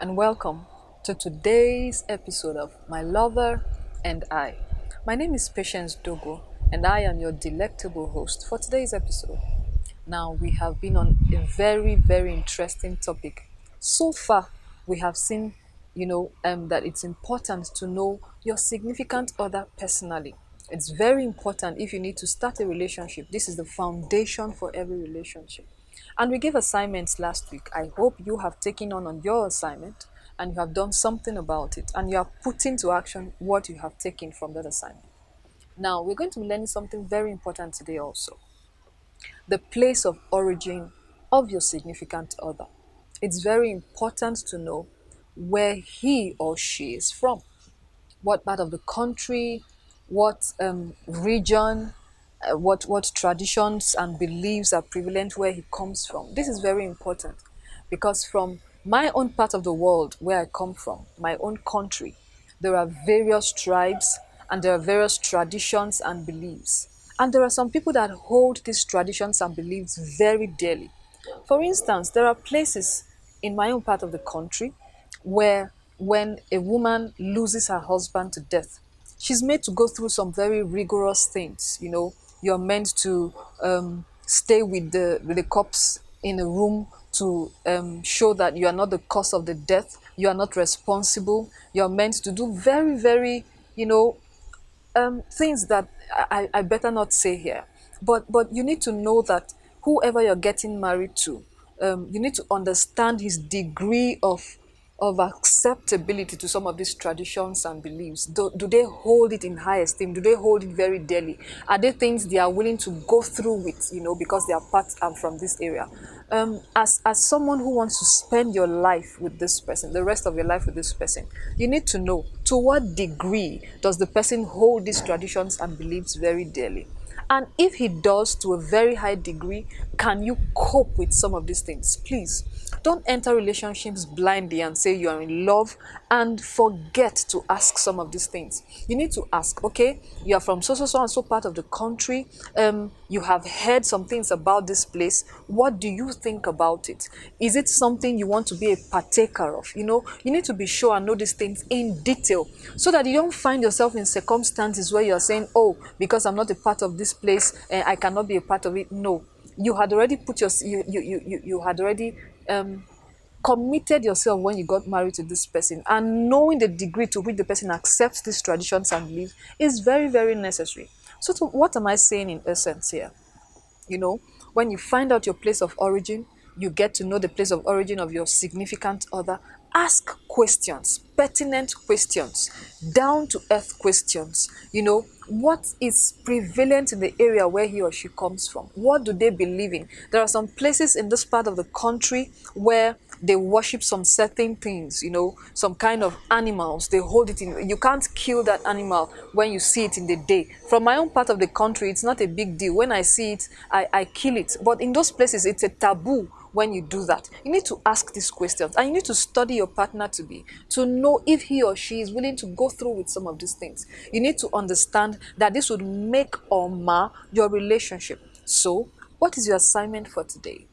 And welcome to today's episode of My Lover and I. My name is Patience Dogo, and I am your delectable host for today's episode. Now, we have been on a very, very interesting topic. So far, we have seen, you know, um, that it's important to know your significant other personally. It's very important if you need to start a relationship. This is the foundation for every relationship. And we gave assignments last week. I hope you have taken on on your assignment and you have done something about it and you are putting to action what you have taken from that assignment. Now, we're going to be learning something very important today also. The place of origin of your significant other. It's very important to know where he or she is from. What part of the country, what um, region, uh, what what traditions and beliefs are prevalent where he comes from. This is very important because from my own part of the world where I come from, my own country, there are various tribes and there are various traditions and beliefs. And there are some people that hold these traditions and beliefs very dearly. For instance, there are places in my own part of the country where when a woman loses her husband to death, she's made to go through some very rigorous things, you know, you're meant to um, stay with the with the cops in a room to um, show that you are not the cause of the death. You are not responsible. You are meant to do very, very, you know, um, things that I, I better not say here. But but you need to know that whoever you're getting married to, um, you need to understand his degree of of acceptability to some of these traditions and beliefs? Do, do they hold it in high esteem? Do they hold it very dearly? Are they things they are willing to go through with, you know, because they are part and from this area? Um, as, as someone who wants to spend your life with this person, the rest of your life with this person, you need to know to what degree does the person hold these traditions and beliefs very dearly? And if he does to a very high degree, can you cope with some of these things? Please don't enter relationships blindly and say you are in love and forget to ask some of these things. You need to ask, okay, you are from so, so, so and so part of the country. Um, you have heard some things about this place. What do you think about it? Is it something you want to be a partaker of? You know, you need to be sure and know these things in detail so that you don't find yourself in circumstances where you're saying, oh, because I'm not a part of this place, and I cannot be a part of it. No, you had already put your you you you, you had already um, committed yourself when you got married to this person. And knowing the degree to which the person accepts these traditions and beliefs is very very necessary. So to, what am i saying in essence here? You know when you find out your place of origin you get to know the place of origin of your significant other ask questions pertinent questions down to earth questions. You know what is prevalent in the area where he or she comes from? What do they believe in? There are some places in this part of the country where they worship some certain things you know some kind of animals. They hold it in you can't kill that animal when you see it in the day. From my own part of the country it's not a big deal. When i see it i, I kill it. But in those places it's a taboo when you do that. You need to ask these questions and you need to study your partner to be to know if he or she is willing to go through with some of these things. You need to understand that this would make or mar your relationship. So, what is your assignment for today?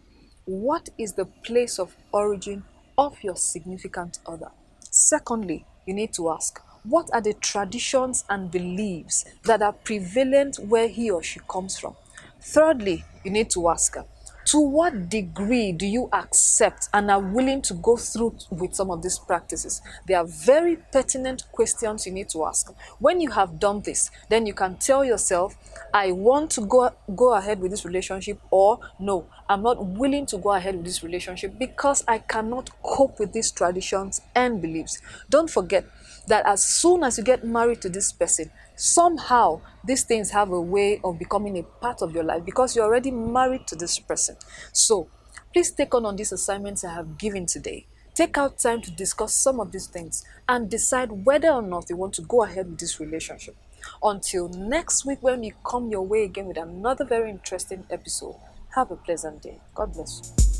What is the place of origin of your significant other? Secondly, you need to ask, what are the traditions and beliefs that are prevalent where he or she comes from? Thirdly, you need to ask, to what degree do you accept and are willing to go through with some of these practices? They are very pertinent questions you need to ask. When you have done this, then you can tell yourself, I want to go, go ahead with this relationship, or no, I'm not willing to go ahead with this relationship because I cannot cope with these traditions and beliefs. Don't forget that as soon as you get married to this person, somehow these things have a way of becoming a part of your life because you're already married to this person. So please take on on these assignments I have given today. Take out time to discuss some of these things and decide whether or not you want to go ahead with this relationship. Until next week, when we come your way again with another very interesting episode, have a pleasant day. God bless you.